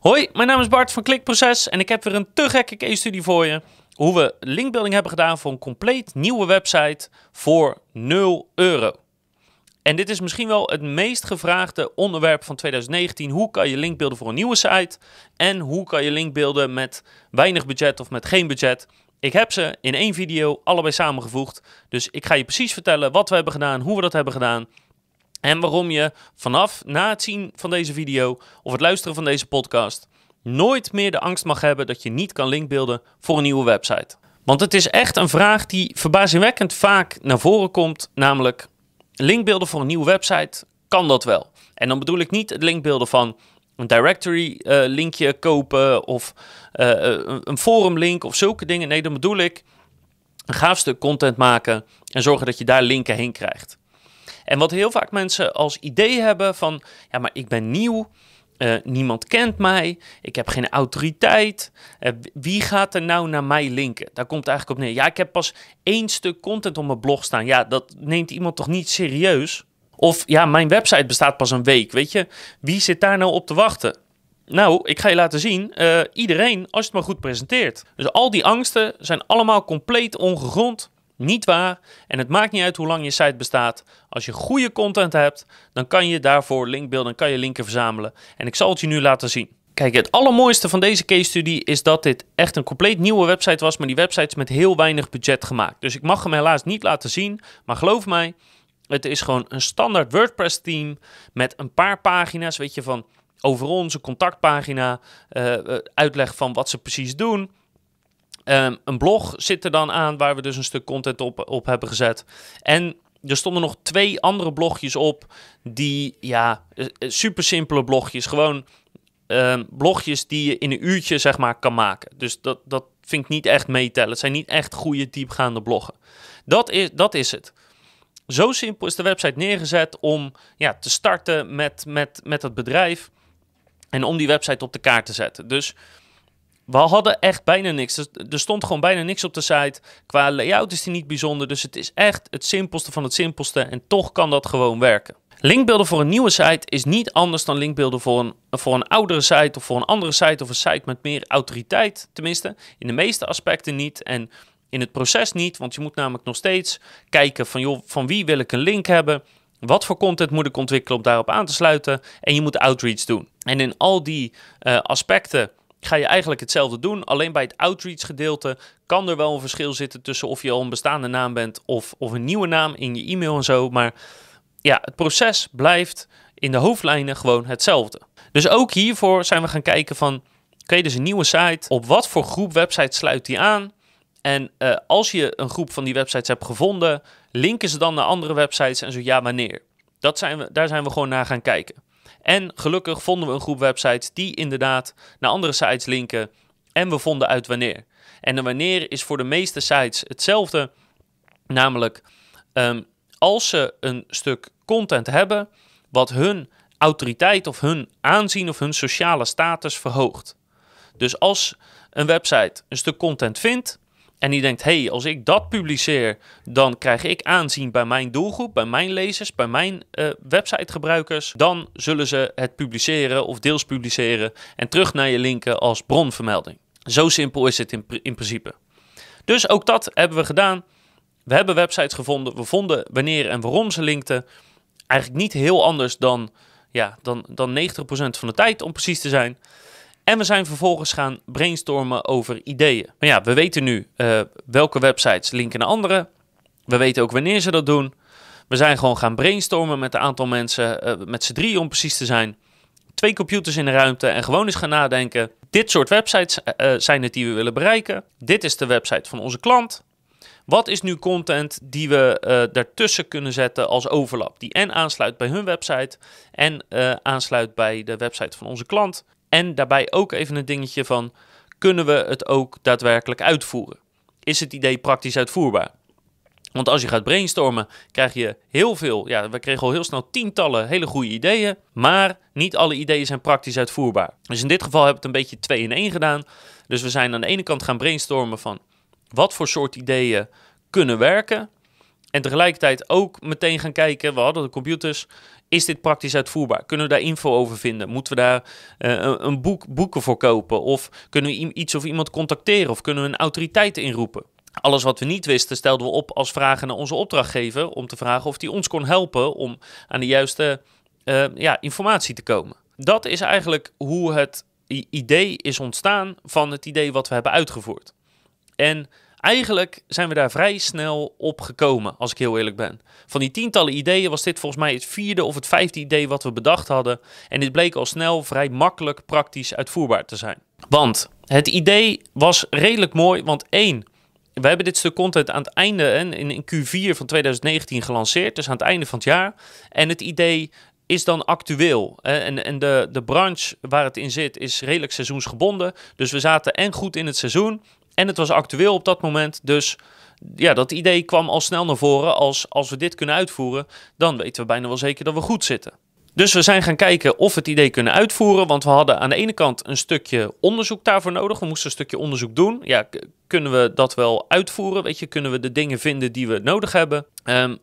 Hoi, mijn naam is Bart van Klikproces en ik heb weer een te gekke case studie voor je. Hoe we linkbuilding hebben gedaan voor een compleet nieuwe website voor 0 euro. En dit is misschien wel het meest gevraagde onderwerp van 2019. Hoe kan je linkbeelden voor een nieuwe site? En hoe kan je linkbeelden met weinig budget of met geen budget? Ik heb ze in één video allebei samengevoegd. Dus ik ga je precies vertellen wat we hebben gedaan, hoe we dat hebben gedaan. En waarom je vanaf na het zien van deze video of het luisteren van deze podcast nooit meer de angst mag hebben dat je niet kan linkbeelden voor een nieuwe website. Want het is echt een vraag die verbazingwekkend vaak naar voren komt, namelijk linkbeelden voor een nieuwe website, kan dat wel? En dan bedoel ik niet het linkbeelden van een directory uh, linkje kopen of uh, een forum link of zulke dingen. Nee, dan bedoel ik een gaaf stuk content maken en zorgen dat je daar linken heen krijgt. En wat heel vaak mensen als idee hebben van, ja, maar ik ben nieuw, uh, niemand kent mij, ik heb geen autoriteit. Uh, wie gaat er nou naar mij linken? Daar komt eigenlijk op neer. Ja, ik heb pas één stuk content op mijn blog staan. Ja, dat neemt iemand toch niet serieus? Of ja, mijn website bestaat pas een week. Weet je, wie zit daar nou op te wachten? Nou, ik ga je laten zien. Uh, iedereen, als je het maar goed presenteert. Dus al die angsten zijn allemaal compleet ongegrond. Niet waar. En het maakt niet uit hoe lang je site bestaat. Als je goede content hebt, dan kan je daarvoor linkbeelden en kan je linken verzamelen. En ik zal het je nu laten zien. Kijk, het allermooiste van deze case studie is dat dit echt een compleet nieuwe website was, maar die website is met heel weinig budget gemaakt. Dus ik mag hem helaas niet laten zien, maar geloof mij, het is gewoon een standaard WordPress team met een paar pagina's, weet je, van over onze contactpagina, uh, uitleg van wat ze precies doen. Um, een blog zit er dan aan waar we dus een stuk content op, op hebben gezet. En er stonden nog twee andere blogjes op die, ja, eh, super simpele blogjes. Gewoon um, blogjes die je in een uurtje, zeg maar, kan maken. Dus dat, dat vind ik niet echt meetellen. Het zijn niet echt goede, diepgaande bloggen. Dat is, dat is het. Zo simpel is de website neergezet om ja, te starten met, met, met het bedrijf en om die website op de kaart te zetten. Dus we hadden echt bijna niks. Er stond gewoon bijna niks op de site. Qua layout is die niet bijzonder. Dus het is echt het simpelste van het simpelste. En toch kan dat gewoon werken. Linkbeelden voor een nieuwe site is niet anders dan linkbeelden voor een, voor een oudere site of voor een andere site of een site met meer autoriteit. Tenminste, in de meeste aspecten niet. En in het proces niet, want je moet namelijk nog steeds kijken van, joh, van wie wil ik een link hebben? Wat voor content moet ik ontwikkelen om daarop aan te sluiten? En je moet outreach doen. En in al die uh, aspecten ga je eigenlijk hetzelfde doen. Alleen bij het outreach gedeelte kan er wel een verschil zitten tussen of je al een bestaande naam bent of, of een nieuwe naam in je e-mail en zo. Maar ja, het proces blijft in de hoofdlijnen gewoon hetzelfde. Dus ook hiervoor zijn we gaan kijken van, oké, dus een nieuwe site. Op wat voor groep websites sluit die aan? En uh, als je een groep van die websites hebt gevonden, linken ze dan naar andere websites en zo ja, wanneer? Dat zijn we, daar zijn we gewoon naar gaan kijken. En gelukkig vonden we een groep websites die inderdaad naar andere sites linken. En we vonden uit wanneer. En de wanneer is voor de meeste sites hetzelfde. Namelijk, um, als ze een stuk content hebben wat hun autoriteit of hun aanzien of hun sociale status verhoogt. Dus als een website een stuk content vindt en die denkt, hey, als ik dat publiceer, dan krijg ik aanzien bij mijn doelgroep, bij mijn lezers, bij mijn uh, websitegebruikers. Dan zullen ze het publiceren of deels publiceren en terug naar je linken als bronvermelding. Zo simpel is het in, in principe. Dus ook dat hebben we gedaan. We hebben websites gevonden. We vonden wanneer en waarom ze linkten. Eigenlijk niet heel anders dan, ja, dan, dan 90% van de tijd, om precies te zijn. En we zijn vervolgens gaan brainstormen over ideeën. Maar ja, we weten nu uh, welke websites linken naar andere. We weten ook wanneer ze dat doen. We zijn gewoon gaan brainstormen met een aantal mensen, uh, met z'n drie om precies te zijn. Twee computers in de ruimte en gewoon eens gaan nadenken. Dit soort websites uh, zijn het die we willen bereiken. Dit is de website van onze klant. Wat is nu content die we uh, daartussen kunnen zetten als overlap? Die en aansluit bij hun website en aansluit bij de website van onze klant. En daarbij ook even een dingetje van, kunnen we het ook daadwerkelijk uitvoeren? Is het idee praktisch uitvoerbaar? Want als je gaat brainstormen, krijg je heel veel. Ja, we kregen al heel snel tientallen hele goede ideeën. Maar niet alle ideeën zijn praktisch uitvoerbaar. Dus in dit geval hebben we het een beetje 2 in 1 gedaan. Dus we zijn aan de ene kant gaan brainstormen van wat voor soort ideeën kunnen werken. En tegelijkertijd ook meteen gaan kijken, we hadden de computers, is dit praktisch uitvoerbaar? Kunnen we daar info over vinden? Moeten we daar uh, een, boek, boeken voor kopen? Of kunnen we iets of iemand contacteren? Of kunnen we een autoriteit inroepen? Alles wat we niet wisten, stelden we op als vragen naar onze opdrachtgever om te vragen of die ons kon helpen om aan de juiste uh, ja, informatie te komen. Dat is eigenlijk hoe het idee is ontstaan van het idee wat we hebben uitgevoerd. En eigenlijk zijn we daar vrij snel op gekomen, als ik heel eerlijk ben. Van die tientallen ideeën was dit volgens mij het vierde of het vijfde idee wat we bedacht hadden. En dit bleek al snel vrij makkelijk praktisch uitvoerbaar te zijn. Want het idee was redelijk mooi, want één, we hebben dit stuk content aan het einde in Q4 van 2019 gelanceerd, dus aan het einde van het jaar. En het idee is dan actueel. En, en de, de branche waar het in zit is redelijk seizoensgebonden. Dus we zaten en goed in het seizoen en het was actueel op dat moment. Dus ja, dat idee kwam al snel naar voren. Als, als we dit kunnen uitvoeren, dan weten we bijna wel zeker dat we goed zitten. Dus we zijn gaan kijken of we het idee kunnen uitvoeren. Want we hadden aan de ene kant een stukje onderzoek daarvoor nodig. We moesten een stukje onderzoek doen. Ja, kunnen we dat wel uitvoeren? Weet je, kunnen we de dingen vinden die we nodig hebben? Ehm,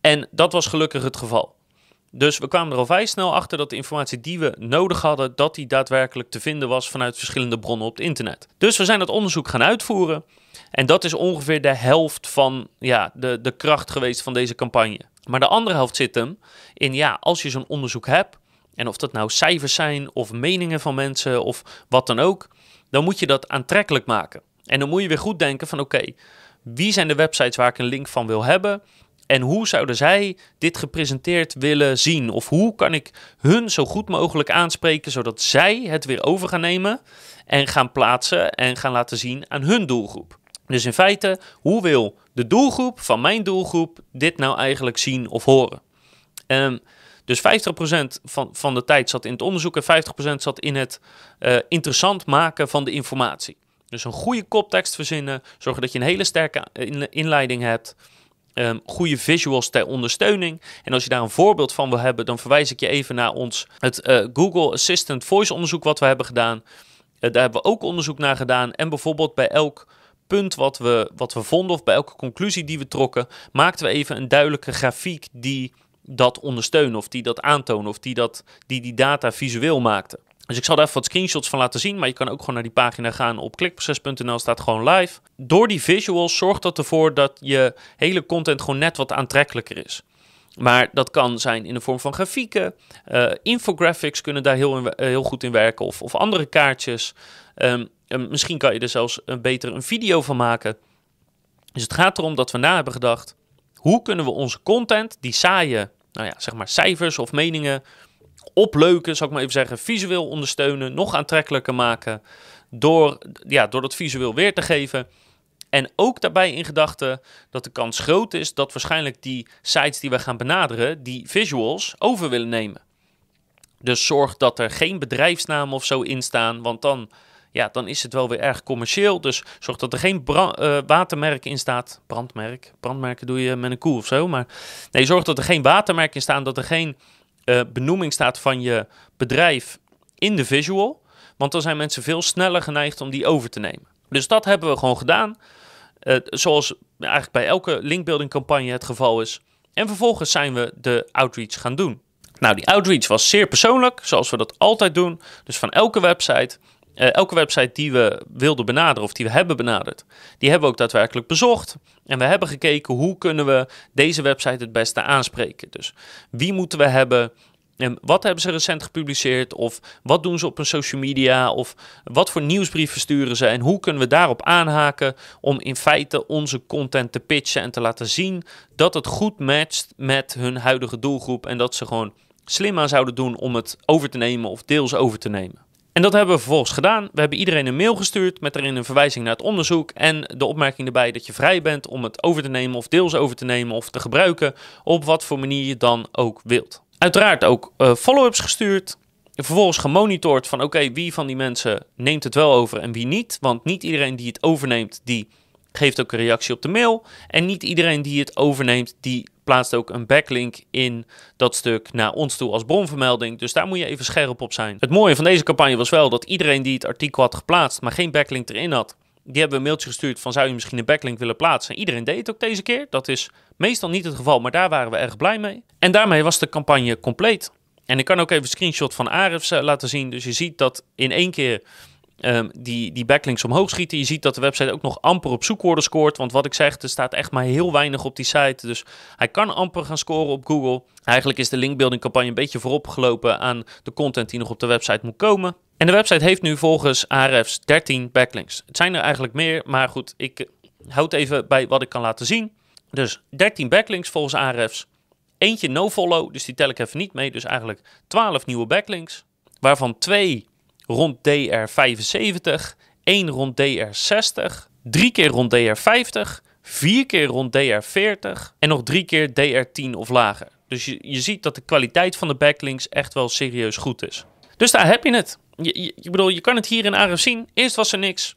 en dat was gelukkig het geval. Dus we kwamen er al vrij snel achter dat de informatie die we nodig hadden, dat die daadwerkelijk te vinden was vanuit verschillende bronnen op het internet. Dus we zijn dat onderzoek gaan uitvoeren. En dat is ongeveer de helft van ja, de, de kracht geweest van deze campagne. Maar de andere helft zit hem in, ja, als je zo'n onderzoek hebt, en of dat nou cijfers zijn of meningen van mensen of wat dan ook, dan moet je dat aantrekkelijk maken. En dan moet je weer goed denken van oké, wie zijn de websites waar ik een link van wil hebben? En hoe zouden zij dit gepresenteerd willen zien? Of hoe kan ik hun zo goed mogelijk aanspreken, zodat zij het weer over gaan nemen en gaan plaatsen en gaan laten zien aan hun doelgroep? Dus in feite, hoe wil de doelgroep van mijn doelgroep dit nou eigenlijk zien of horen? Um, dus 50% van, van de tijd zat in het onderzoek en 50% zat in het uh, interessant maken van de informatie. Dus een goede koptekst verzinnen, zorgen dat je een hele sterke inleiding hebt. Um, goede visuals ter ondersteuning. En als je daar een voorbeeld van wil hebben, dan verwijs ik je even naar ons het uh, Google Assistant Voice onderzoek wat we hebben gedaan. Uh, daar hebben we ook onderzoek naar gedaan. En bijvoorbeeld bij elk punt wat we, wat we vonden of bij elke conclusie die we trokken, maakten we even een duidelijke grafiek die dat ondersteunen of die dat aantonen of die, dat, die die data visueel maakte. Dus ik zal daar even wat screenshots van laten zien, maar je kan ook gewoon naar die pagina gaan op klikproces.nl, staat gewoon live. Door die visuals zorgt dat ervoor dat je hele content gewoon net wat aantrekkelijker is. Maar dat kan zijn in de vorm van grafieken, uh, infographics kunnen daar heel, eh, heel goed in werken of, of andere kaartjes. Um, misschien kan je er zelfs een beter een video van maken. Dus het gaat erom dat we na hebben gedacht, hoe kunnen we onze content, die saaie, nou ja, zeg maar cijfers of meningen, opleuken, zou ik maar even zeggen, visueel ondersteunen, nog aantrekkelijker maken, door, ja, door dat visueel weer te geven. En ook daarbij in gedachten dat de kans groot is dat waarschijnlijk die sites die we gaan benaderen, die visuals over willen nemen. Dus zorg dat er geen bedrijfsnamen of zo in staan, want dan, ja, dan is het wel weer erg commercieel. Dus zorg dat er geen uh, watermerk in staat. Brandmerk. Brandmerken doe je met een koe of zo. Maar nee, zorg dat er geen watermerk in staan, dat er geen uh, benoeming staat van je bedrijf in de visual. Want dan zijn mensen veel sneller geneigd om die over te nemen. Dus dat hebben we gewoon gedaan. Uh, zoals eigenlijk bij elke linkbuilding campagne het geval is. En vervolgens zijn we de outreach gaan doen. Nou, die outreach was zeer persoonlijk, zoals we dat altijd doen. Dus van elke website uh, elke website die we wilden benaderen of die we hebben benaderd, die hebben we ook daadwerkelijk bezocht. En we hebben gekeken hoe kunnen we deze website het beste aanspreken. Dus wie moeten we hebben? En wat hebben ze recent gepubliceerd? Of wat doen ze op een social media? Of wat voor nieuwsbrieven sturen ze? En hoe kunnen we daarop aanhaken om in feite onze content te pitchen en te laten zien dat het goed matcht met hun huidige doelgroep en dat ze gewoon slim aan zouden doen om het over te nemen of deels over te nemen. En dat hebben we vervolgens gedaan. We hebben iedereen een mail gestuurd met daarin een verwijzing naar het onderzoek en de opmerking erbij dat je vrij bent om het over te nemen of deels over te nemen of te gebruiken op wat voor manier je dan ook wilt. Uiteraard ook uh, follow-ups gestuurd. Vervolgens gemonitord van oké, wie van die mensen neemt het wel over en wie niet. Want niet iedereen die het overneemt, die geeft ook een reactie op de mail. En niet iedereen die het overneemt, die plaatst ook een backlink in dat stuk naar ons toe als bronvermelding. Dus daar moet je even scherp op zijn. Het mooie van deze campagne was wel dat iedereen die het artikel had geplaatst, maar geen backlink erin had, Die hebben een mailtje gestuurd van zou je misschien een backlink willen plaatsen. Iedereen deed het ook deze keer. Dat is meestal niet het geval, maar daar waren we erg blij mee. En daarmee was de campagne compleet. En ik kan ook even een screenshot van Arefs uh, laten zien. Dus je ziet dat in één keer um, die, die backlinks omhoog schieten. Je ziet dat de website ook nog amper op zoekwoorden scoort. Want wat ik zeg, er staat echt maar heel weinig op die site. Dus hij kan amper gaan scoren op Google. Eigenlijk is de linkbuilding campagne een beetje vooropgelopen aan de content die nog op de website moet komen. En de website heeft nu volgens Ahrefs 13 backlinks. Het zijn er eigenlijk meer, maar goed, ik houd even bij wat ik kan laten zien. Dus 13 backlinks volgens Ahrefs. Eentje no-follow, dus die tel ik even niet mee. Dus eigenlijk 12 nieuwe backlinks. Waarvan twee rond DR75, 1 rond DR60, 3 keer rond DR50, 4 keer rond DR40 en nog 3 keer DR10 of lager. Dus je, je ziet dat de kwaliteit van de backlinks echt wel serieus goed is. Dus daar heb je het. Je, je bedoel, je kan het hier in Aref zien. Eerst was er niks.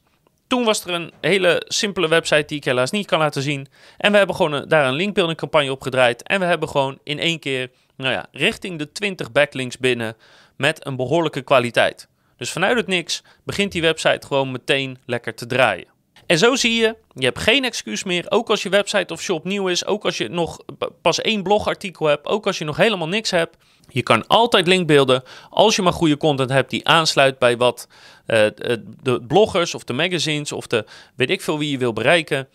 Toen was er een hele simpele website die ik helaas niet kan laten zien. En we hebben gewoon daar een linkbuilding campagne op gedraaid. En we hebben gewoon in één keer, nou ja, richting de 20 backlinks binnen met een behoorlijke kwaliteit. Dus vanuit het niks begint die website gewoon meteen lekker te draaien. En zo zie je, je hebt geen excuus meer, ook als je website of shop nieuw is, ook als je nog pas één blogartikel hebt, ook als je nog helemaal niks hebt. Je kan altijd linkbeelden als je maar goede content hebt die aansluit bij wat uh, de bloggers of de magazines of de weet ik veel wie je wil bereiken,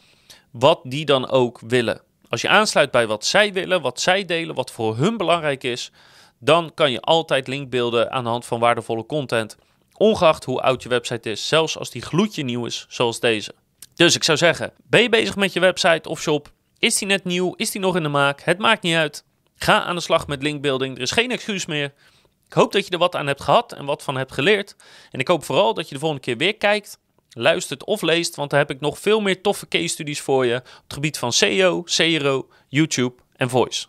wat die dan ook willen. Als je aansluit bij wat zij willen, wat zij delen, wat voor hun belangrijk is, dan kan je altijd linkbeelden aan de hand van waardevolle content. Ongeacht hoe oud je website is, zelfs als die gloedje nieuw is, zoals deze. Dus ik zou zeggen, ben je bezig met je website of shop? Is die net nieuw? Is die nog in de maak? Het maakt niet uit. Ga aan de slag met linkbuilding. Er is geen excuus meer. Ik hoop dat je er wat aan hebt gehad en wat van hebt geleerd. En ik hoop vooral dat je de volgende keer weer kijkt, luistert of leest, want daar heb ik nog veel meer toffe case studies voor je op het gebied van SEO, CRO, YouTube en Voice.